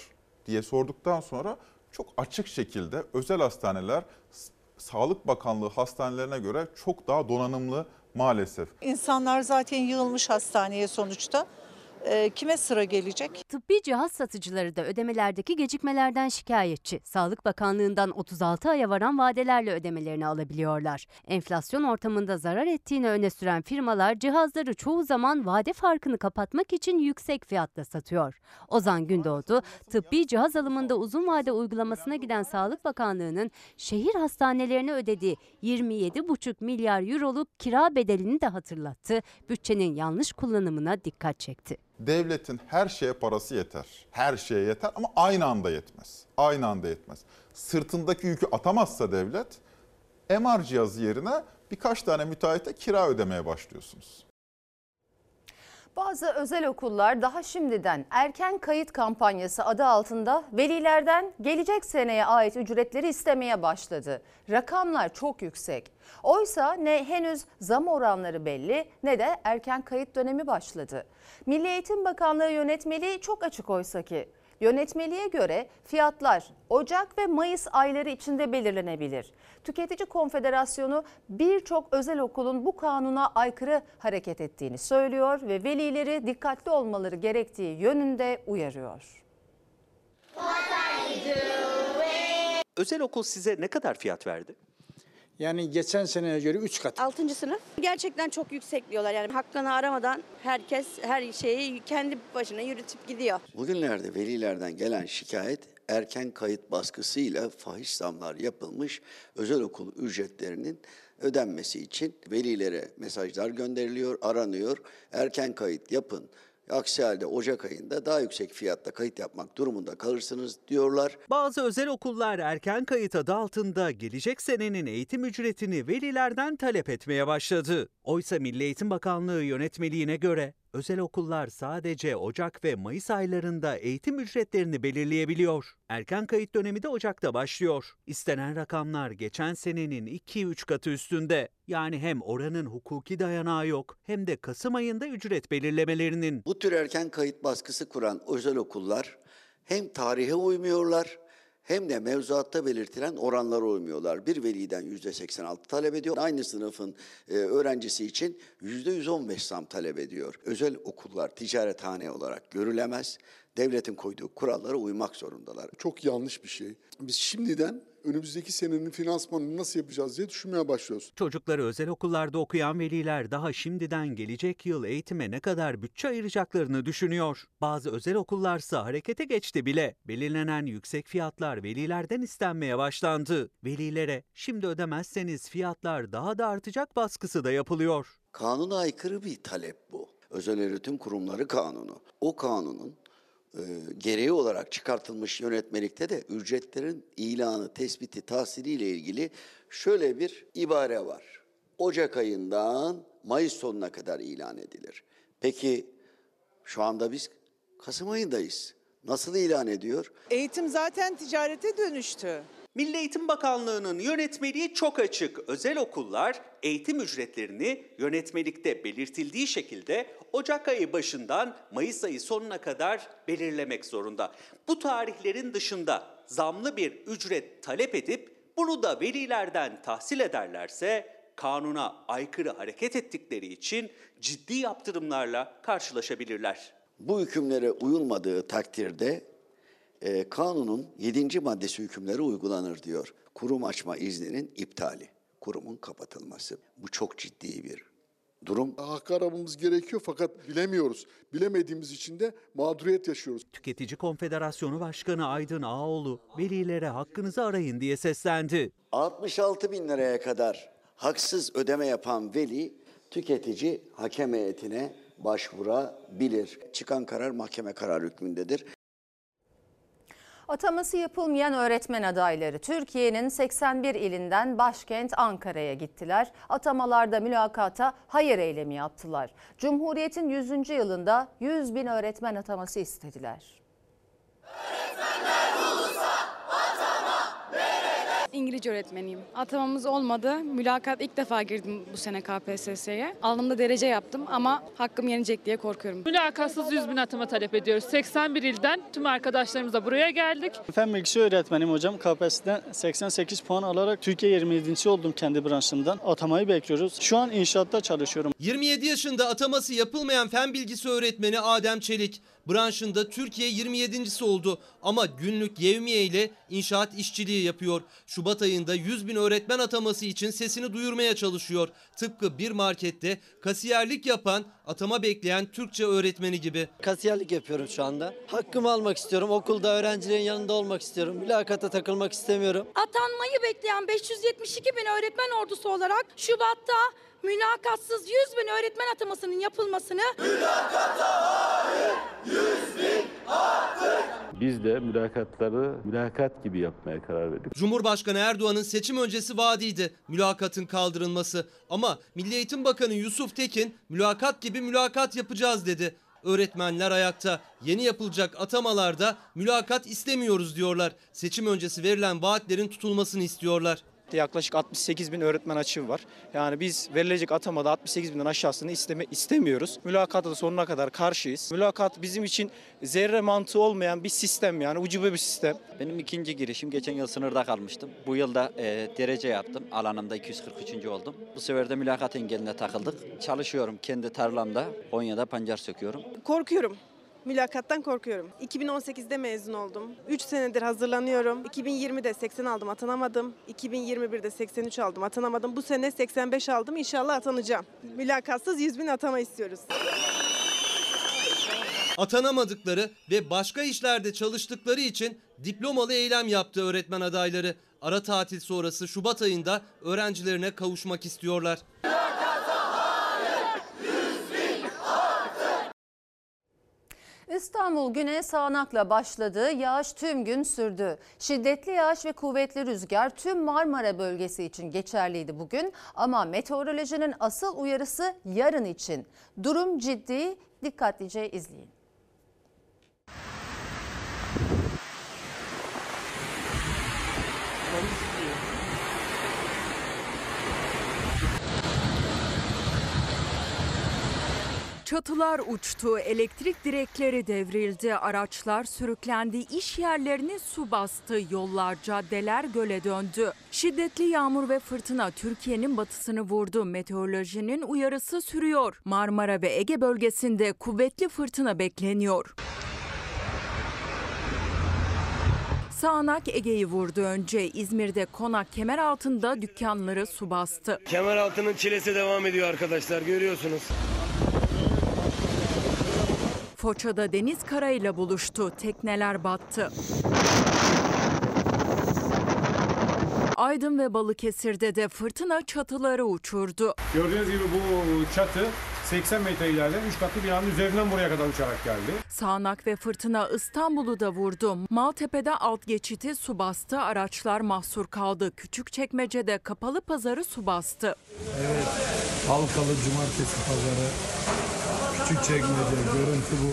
diye sorduktan sonra çok açık şekilde özel hastaneler Sağlık Bakanlığı hastanelerine göre çok daha donanımlı maalesef. İnsanlar zaten yığılmış hastaneye sonuçta. E, kime sıra gelecek? Tıbbi cihaz satıcıları da ödemelerdeki gecikmelerden şikayetçi. Sağlık Bakanlığı'ndan 36 aya varan vadelerle ödemelerini alabiliyorlar. Enflasyon ortamında zarar ettiğini öne süren firmalar cihazları çoğu zaman vade farkını kapatmak için yüksek fiyatla satıyor. Ozan Gündoğdu, tıbbi cihaz alımında uzun vade uygulamasına giden Sağlık Bakanlığı'nın şehir hastanelerine ödediği 27,5 milyar euroluk kira bedelini de hatırlattı. Bütçenin yanlış kullanımına dikkat çekti. Devletin her şeye parası yeter. Her şeye yeter ama aynı anda yetmez. Aynı anda yetmez. Sırtındaki yükü atamazsa devlet MR cihazı yerine birkaç tane müteahhite kira ödemeye başlıyorsunuz. Bazı özel okullar daha şimdiden erken kayıt kampanyası adı altında velilerden gelecek seneye ait ücretleri istemeye başladı. Rakamlar çok yüksek. Oysa ne henüz zam oranları belli ne de erken kayıt dönemi başladı. Milli Eğitim Bakanlığı yönetmeliği çok açık oysa ki. Yönetmeliğe göre fiyatlar Ocak ve Mayıs ayları içinde belirlenebilir. Tüketici Konfederasyonu birçok özel okulun bu kanuna aykırı hareket ettiğini söylüyor ve velileri dikkatli olmaları gerektiği yönünde uyarıyor. Özel okul size ne kadar fiyat verdi? Yani geçen seneye göre 3 kat. 6. sınıf gerçekten çok yüksek diyorlar. Yani hakkını aramadan herkes her şeyi kendi başına yürütüp gidiyor. Bugünlerde velilerden gelen şikayet erken kayıt baskısıyla fahiş zamlar yapılmış özel okul ücretlerinin ödenmesi için velilere mesajlar gönderiliyor, aranıyor. Erken kayıt yapın. Aksi halde Ocak ayında daha yüksek fiyatta kayıt yapmak durumunda kalırsınız diyorlar. Bazı özel okullar erken kayıt adı altında gelecek senenin eğitim ücretini velilerden talep etmeye başladı. Oysa Milli Eğitim Bakanlığı yönetmeliğine göre özel okullar sadece Ocak ve Mayıs aylarında eğitim ücretlerini belirleyebiliyor. Erken kayıt dönemi de Ocak'ta başlıyor. İstenen rakamlar geçen senenin 2-3 katı üstünde. Yani hem oranın hukuki dayanağı yok hem de Kasım ayında ücret belirlemelerinin. Bu tür erken kayıt baskısı kuran özel okullar hem tarihe uymuyorlar hem de mevzuatta belirtilen oranlara uymuyorlar. Bir veliden %86 talep ediyor. Aynı sınıfın e, öğrencisi için %115 zam talep ediyor. Özel okullar ticarethane olarak görülemez. Devletin koyduğu kurallara uymak zorundalar. Çok yanlış bir şey. Biz şimdiden önümüzdeki senenin finansmanını nasıl yapacağız diye düşünmeye başlıyoruz. Çocukları özel okullarda okuyan veliler daha şimdiden gelecek yıl eğitime ne kadar bütçe ayıracaklarını düşünüyor. Bazı özel okullarsa harekete geçti bile. Belirlenen yüksek fiyatlar velilerden istenmeye başlandı. Velilere şimdi ödemezseniz fiyatlar daha da artacak baskısı da yapılıyor. Kanuna aykırı bir talep bu. Özel öğretim kurumları kanunu. O kanunun e, gereği olarak çıkartılmış yönetmelikte de ücretlerin ilanı, tespiti, tahsiliyle ilgili şöyle bir ibare var. Ocak ayından Mayıs sonuna kadar ilan edilir. Peki şu anda biz Kasım ayındayız. Nasıl ilan ediyor? Eğitim zaten ticarete dönüştü. Milli Eğitim Bakanlığı'nın yönetmeliği çok açık. Özel okullar eğitim ücretlerini yönetmelikte belirtildiği şekilde Ocak ayı başından Mayıs ayı sonuna kadar belirlemek zorunda. Bu tarihlerin dışında zamlı bir ücret talep edip bunu da velilerden tahsil ederlerse kanuna aykırı hareket ettikleri için ciddi yaptırımlarla karşılaşabilirler. Bu hükümlere uyulmadığı takdirde e, kanunun 7. maddesi hükümleri uygulanır diyor. Kurum açma izninin iptali, kurumun kapatılması. Bu çok ciddi bir durum. Hakkı aramamız gerekiyor fakat bilemiyoruz. Bilemediğimiz için de mağduriyet yaşıyoruz. Tüketici Konfederasyonu Başkanı Aydın Ağoğlu velilere hakkınızı arayın diye seslendi. 66 bin liraya kadar haksız ödeme yapan veli tüketici hakem heyetine başvurabilir. Çıkan karar mahkeme kararı hükmündedir. Ataması yapılmayan öğretmen adayları Türkiye'nin 81 ilinden başkent Ankara'ya gittiler. Atamalarda mülakata hayır eylemi yaptılar. Cumhuriyet'in 100. yılında 100 bin öğretmen ataması istediler. İngilizce öğretmeniyim. Atamamız olmadı. Mülakat ilk defa girdim bu sene KPSS'ye. Alnımda derece yaptım ama hakkım yenecek diye korkuyorum. Mülakatsız 100 bin atama talep ediyoruz. 81 ilden tüm arkadaşlarımızla buraya geldik. Fen bilgisi öğretmenim hocam. KPSS'den 88 puan alarak Türkiye 27. oldum kendi branşımdan. Atamayı bekliyoruz. Şu an inşaatta çalışıyorum. 27 yaşında ataması yapılmayan fen bilgisi öğretmeni Adem Çelik branşında Türkiye 27.si oldu ama günlük yevmiye ile inşaat işçiliği yapıyor. Şubat ayında 100 bin öğretmen ataması için sesini duyurmaya çalışıyor. Tıpkı bir markette kasiyerlik yapan atama bekleyen Türkçe öğretmeni gibi. Kasiyerlik yapıyorum şu anda. Hakkımı almak istiyorum. Okulda öğrencilerin yanında olmak istiyorum. Mülakata takılmak istemiyorum. Atanmayı bekleyen 572 bin öğretmen ordusu olarak Şubat'ta mülakatsız 100 bin öğretmen atamasının yapılmasını Biz de mülakatları mülakat gibi yapmaya karar verdik. Cumhurbaşkanı Erdoğan'ın seçim öncesi vaadiydi mülakatın kaldırılması. Ama Milli Eğitim Bakanı Yusuf Tekin mülakat gibi mülakat yapacağız dedi. Öğretmenler ayakta. Yeni yapılacak atamalarda mülakat istemiyoruz diyorlar. Seçim öncesi verilen vaatlerin tutulmasını istiyorlar. Yaklaşık 68 bin öğretmen açığı var. Yani biz verilecek atamada 68 binden aşağısını isteme, istemiyoruz. Mülakata da sonuna kadar karşıyız. Mülakat bizim için zerre mantığı olmayan bir sistem yani ucube bir sistem. Benim ikinci girişim geçen yıl sınırda kalmıştım. Bu yılda e, derece yaptım. Alanımda 243. oldum. Bu sefer de mülakat engeline takıldık. Çalışıyorum kendi tarlamda. Konya'da pancar söküyorum. Korkuyorum. Mülakattan korkuyorum. 2018'de mezun oldum. 3 senedir hazırlanıyorum. 2020'de 80 aldım atanamadım. 2021'de 83 aldım atanamadım. Bu sene 85 aldım İnşallah atanacağım. Mülakatsız 100 bin atama istiyoruz. Atanamadıkları ve başka işlerde çalıştıkları için diplomalı eylem yaptı öğretmen adayları. Ara tatil sonrası Şubat ayında öğrencilerine kavuşmak istiyorlar. İstanbul güne sağanakla başladı. Yağış tüm gün sürdü. Şiddetli yağış ve kuvvetli rüzgar tüm Marmara bölgesi için geçerliydi bugün. Ama meteorolojinin asıl uyarısı yarın için. Durum ciddi. Dikkatlice izleyin. Çatılar uçtu, elektrik direkleri devrildi, araçlar sürüklendi, iş yerlerini su bastı, yollar, caddeler göle döndü. Şiddetli yağmur ve fırtına Türkiye'nin batısını vurdu. Meteorolojinin uyarısı sürüyor. Marmara ve Ege bölgesinde kuvvetli fırtına bekleniyor. Sağanak Ege'yi vurdu önce. İzmir'de konak kemer altında dükkanları su bastı. Kemer altının çilesi devam ediyor arkadaşlar görüyorsunuz. Foça'da deniz karayla buluştu. Tekneler battı. Aydın ve Balıkesir'de de fırtına çatıları uçurdu. Gördüğünüz gibi bu çatı 80 metre ileriden 3 katlı binanın üzerinden buraya kadar uçarak geldi. Sağanak ve fırtına İstanbul'u da vurdu. Maltepe'de alt geçiti su bastı, araçlar mahsur kaldı. Küçükçekmece'de kapalı pazarı su bastı. Evet, Halkalı Cumartesi Pazarı, Küçükçekmece görüntü bu.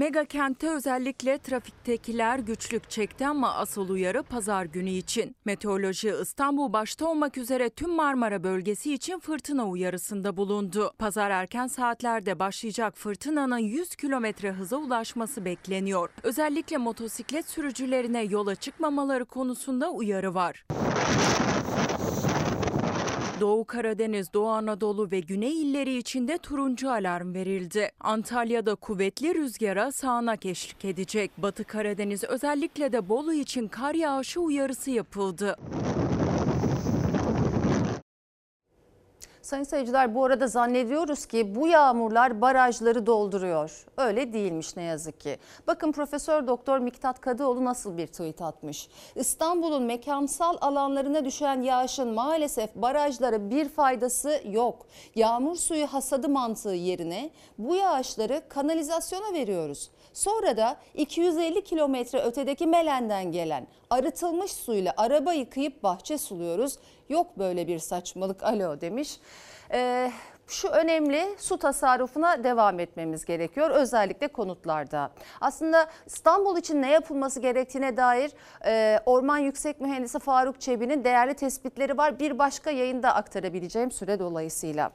Mega kentte özellikle trafiktekiler güçlük çekti ama asıl uyarı pazar günü için. Meteoroloji İstanbul başta olmak üzere tüm Marmara bölgesi için fırtına uyarısında bulundu. Pazar erken saatlerde başlayacak fırtınanın 100 kilometre hıza ulaşması bekleniyor. Özellikle motosiklet sürücülerine yola çıkmamaları konusunda uyarı var. Doğu Karadeniz, Doğu Anadolu ve Güney illeri içinde turuncu alarm verildi. Antalya'da kuvvetli rüzgara sağanak eşlik edecek. Batı Karadeniz özellikle de Bolu için kar yağışı uyarısı yapıldı. Sayın seyirciler bu arada zannediyoruz ki bu yağmurlar barajları dolduruyor. Öyle değilmiş ne yazık ki. Bakın Profesör Doktor Miktat Kadıoğlu nasıl bir tweet atmış. İstanbul'un mekansal alanlarına düşen yağışın maalesef barajlara bir faydası yok. Yağmur suyu hasadı mantığı yerine bu yağışları kanalizasyona veriyoruz. Sonra da 250 kilometre ötedeki Melen'den gelen arıtılmış suyla araba yıkayıp bahçe suluyoruz. Yok böyle bir saçmalık alo demiş. Ee, Şu önemli su tasarrufuna devam etmemiz gerekiyor özellikle konutlarda. Aslında İstanbul için ne yapılması gerektiğine dair e, Orman Yüksek Mühendisi Faruk Çebi'nin değerli tespitleri var. Bir başka yayında aktarabileceğim süre dolayısıyla.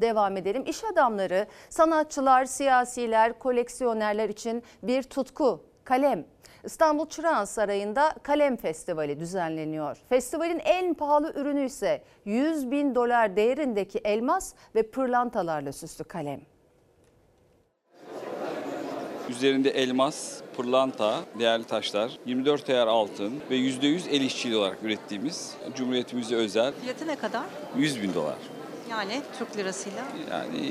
Devam edelim. İş adamları, sanatçılar, siyasiler, koleksiyonerler için bir tutku, kalem. İstanbul Çırağan Sarayı'nda Kalem Festivali düzenleniyor. Festivalin en pahalı ürünü ise 100 bin dolar değerindeki elmas ve pırlantalarla süslü kalem. Üzerinde elmas, pırlanta, değerli taşlar, 24 ayar altın ve %100 el işçiliği olarak ürettiğimiz Cumhuriyetimize özel Fiyatı ne kadar? 100 bin dolar. Yani Türk lirasıyla. Yani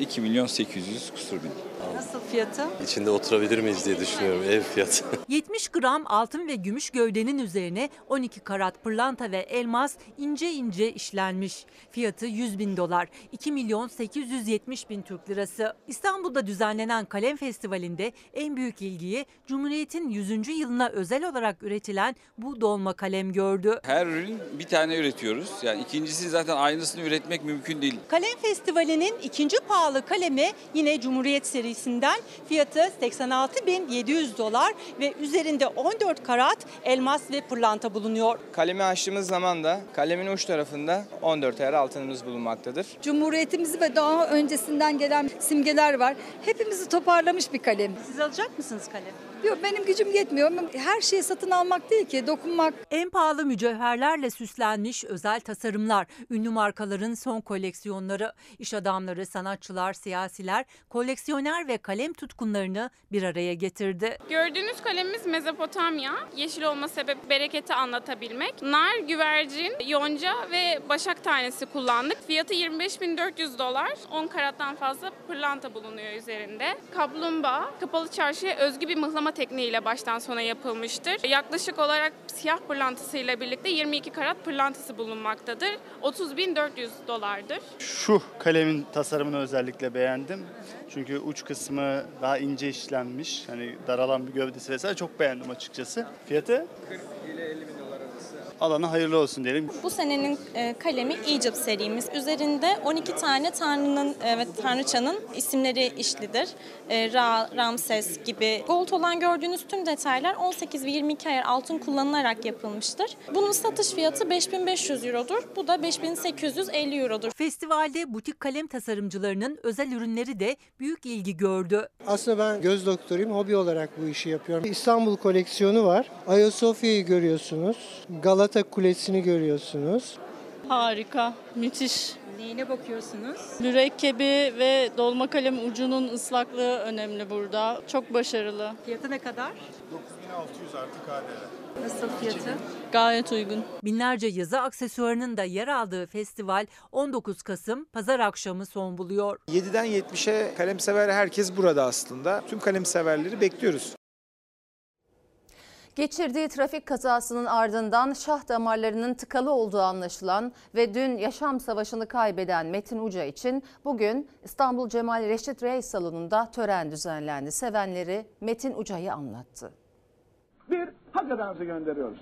2 milyon 800 kusur bin. Nasıl fiyatı? İçinde oturabilir miyiz diye düşünüyorum ev fiyatı. 70 gram altın ve gümüş gövdenin üzerine 12 karat pırlanta ve elmas ince ince işlenmiş. Fiyatı 100 bin dolar, 2 milyon 870 bin Türk lirası. İstanbul'da düzenlenen Kalem Festivali'nde en büyük ilgiyi Cumhuriyet'in 100. yılına özel olarak üretilen bu dolma kalem gördü. Her ürün bir tane üretiyoruz. Yani ikincisi zaten aynısını üretmek mümkün değil. Kalem Festivali'nin ikinci pahalı kalemi yine Cumhuriyet serisinden fiyatı 86.700 dolar ve üzerinde 14 karat elmas ve pırlanta bulunuyor. Kalemi açtığımız zaman da kalemin uç tarafında 14 ayar altınımız bulunmaktadır. Cumhuriyetimizi ve daha öncesinden gelen simgeler var. Hepimizi toparlamış bir kalem. Siz alacak mısınız kalem? Yok benim gücüm yetmiyor. Her şeyi satın almak değil ki dokunmak. En pahalı mücevherlerle süslenmiş özel tasarımlar, ünlü markaların son koleksiyonları, iş adamları, sanatçılar, siyasiler, koleksiyoner ve kalem tutkunlarını bir araya getirdi. Gördüğünüz kalemimiz Mezopotamya. Yeşil olma sebebi bereketi anlatabilmek. Nar, güvercin, yonca ve başak tanesi kullandık. Fiyatı 25.400 dolar. 10 karattan fazla pırlanta bulunuyor üzerinde. Kaplumbağa, kapalı çarşıya özgü bir mıhlama tekniğiyle baştan sona yapılmıştır. Yaklaşık olarak siyah pırlantasıyla birlikte 22 karat pırlantası bulunmaktadır. 30.400 dolardır. Şu kalemin tasarımını özellikle beğendim. Çünkü uç kısmı daha ince işlenmiş. Hani daralan bir gövdesi vesaire çok beğendim açıkçası. Fiyatı 40 ile 50 bin. Alana hayırlı olsun diyelim. Bu senenin e, kalemi Egypt serimiz. Üzerinde 12 tane tanrının e, ve tanrıçanın isimleri işlidir. E, Ra, Ramses gibi. Gold olan gördüğünüz tüm detaylar 18 ve 22 ayar altın kullanılarak yapılmıştır. Bunun satış fiyatı 5500 eurodur. Bu da 5850 eurodur. Festivalde butik kalem tasarımcılarının özel ürünleri de büyük ilgi gördü. Aslında ben göz doktoruyum. Hobi olarak bu işi yapıyorum. İstanbul koleksiyonu var. Ayasofya'yı görüyorsunuz. Galata Kulesi'ni görüyorsunuz. Harika, müthiş. Neyine bakıyorsunuz? Mürekkebi ve dolma kalem ucunun ıslaklığı önemli burada. Çok başarılı. Fiyatı ne kadar? 9600 artı KDV. Nasıl fiyatı? Gayet uygun. Binlerce yazı aksesuarının da yer aldığı festival 19 Kasım pazar akşamı son buluyor. 7'den 70'e kalem sever herkes burada aslında. Tüm kalem severleri bekliyoruz. Geçirdiği trafik kazasının ardından şah damarlarının tıkalı olduğu anlaşılan ve dün yaşam savaşını kaybeden Metin Uca için bugün İstanbul Cemal Reşit Reis Salonu'nda tören düzenlendi. Sevenleri Metin Uca'yı anlattı. Bir hak dansı gönderiyoruz.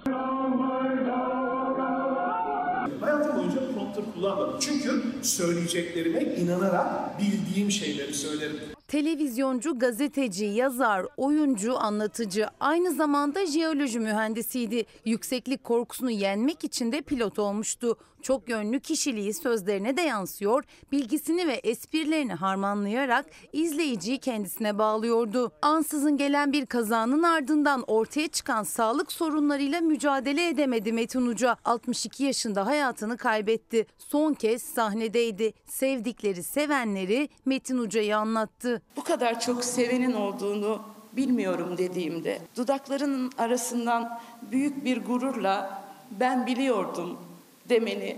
Hayatım boyunca prompter kullanmadım. Çünkü söyleyeceklerime inanarak bildiğim şeyleri söylerim. Televizyoncu, gazeteci, yazar, oyuncu, anlatıcı, aynı zamanda jeoloji mühendisiydi. Yükseklik korkusunu yenmek için de pilot olmuştu. Çok yönlü kişiliği sözlerine de yansıyor, bilgisini ve esprilerini harmanlayarak izleyiciyi kendisine bağlıyordu. Ansızın gelen bir kazanın ardından ortaya çıkan sağlık sorunlarıyla mücadele edemedi Metin Uca. 62 yaşında hayatını kaybetti. Son kez sahnedeydi. Sevdikleri, sevenleri Metin Uca'yı anlattı. Bu kadar çok sevenin olduğunu bilmiyorum dediğimde dudaklarının arasından büyük bir gururla ben biliyordum demeni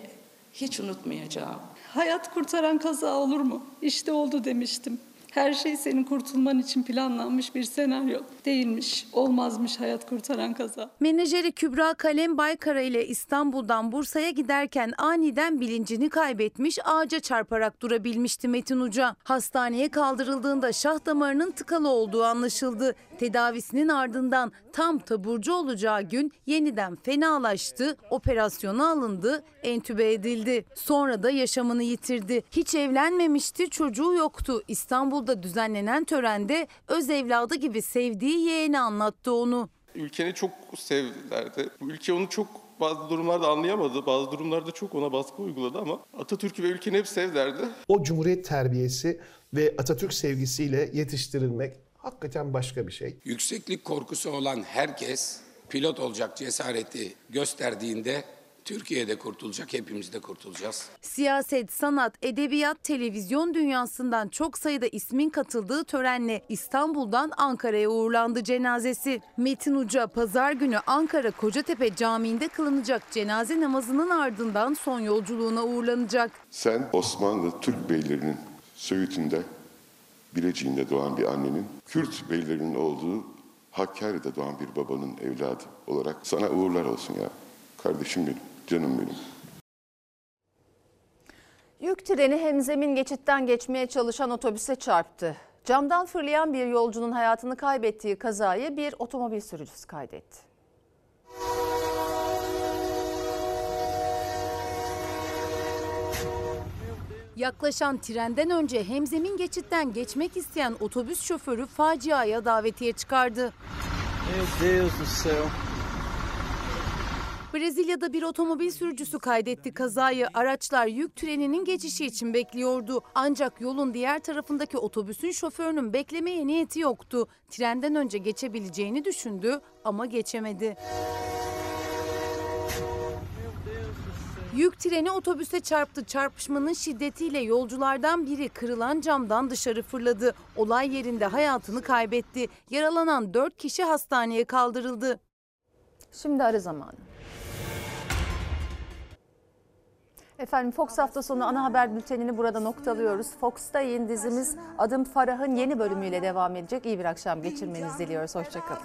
hiç unutmayacağım. Hayat kurtaran kaza olur mu? İşte oldu demiştim. Her şey senin kurtulman için planlanmış bir senaryo değilmiş. Olmazmış hayat kurtaran kaza. Menajeri Kübra Kalem Baykara ile İstanbul'dan Bursa'ya giderken aniden bilincini kaybetmiş ağaca çarparak durabilmişti Metin Uca. Hastaneye kaldırıldığında şah damarının tıkalı olduğu anlaşıldı. Tedavisinin ardından tam taburcu olacağı gün yeniden fenalaştı, operasyona alındı, entübe edildi. Sonra da yaşamını yitirdi. Hiç evlenmemişti, çocuğu yoktu. İstanbul'da düzenlenen törende öz evladı gibi sevdiği yeğeni anlattı onu. Ülkeni çok sevdilerdi. Bu ülke onu çok bazı durumlarda anlayamadı. Bazı durumlarda çok ona baskı uyguladı ama Atatürk'ü ve ülkeni hep sevdilerdi. O cumhuriyet terbiyesi ve Atatürk sevgisiyle yetiştirilmek hakikaten başka bir şey. Yükseklik korkusu olan herkes pilot olacak cesareti gösterdiğinde Türkiye'de kurtulacak, hepimiz de kurtulacağız. Siyaset, sanat, edebiyat, televizyon dünyasından çok sayıda ismin katıldığı törenle İstanbul'dan Ankara'ya uğurlandı cenazesi. Metin Uca pazar günü Ankara Kocatepe Camii'nde kılınacak cenaze namazının ardından son yolculuğuna uğurlanacak. Sen Osmanlı Türk beylerinin Söğüt'ünde, Bilecik'inde doğan bir annenin, Kürt beylerinin olduğu Hakkari'de doğan bir babanın evladı olarak sana uğurlar olsun ya. Kardeşim benim, canım benim. Yük treni hemzemin geçitten geçmeye çalışan otobüse çarptı. Camdan fırlayan bir yolcunun hayatını kaybettiği kazayı bir otomobil sürücüsü kaydetti. Yaklaşan trenden önce hemzemin geçitten geçmek isteyen otobüs şoförü faciaya davetiye çıkardı. Brezilya'da bir otomobil sürücüsü kaydetti kazayı. Araçlar yük treninin geçişi için bekliyordu. Ancak yolun diğer tarafındaki otobüsün şoförünün beklemeye niyeti yoktu. Trenden önce geçebileceğini düşündü ama geçemedi. Yük treni otobüse çarptı. Çarpışmanın şiddetiyle yolculardan biri kırılan camdan dışarı fırladı. Olay yerinde hayatını kaybetti. Yaralanan 4 kişi hastaneye kaldırıldı. Şimdi arı zamanı. Efendim Fox hafta sonu ana haber bültenini burada noktalıyoruz. Fox'ta yayın dizimiz Adım Farah'ın yeni bölümüyle devam edecek. İyi bir akşam geçirmenizi diliyoruz. Hoşçakalın.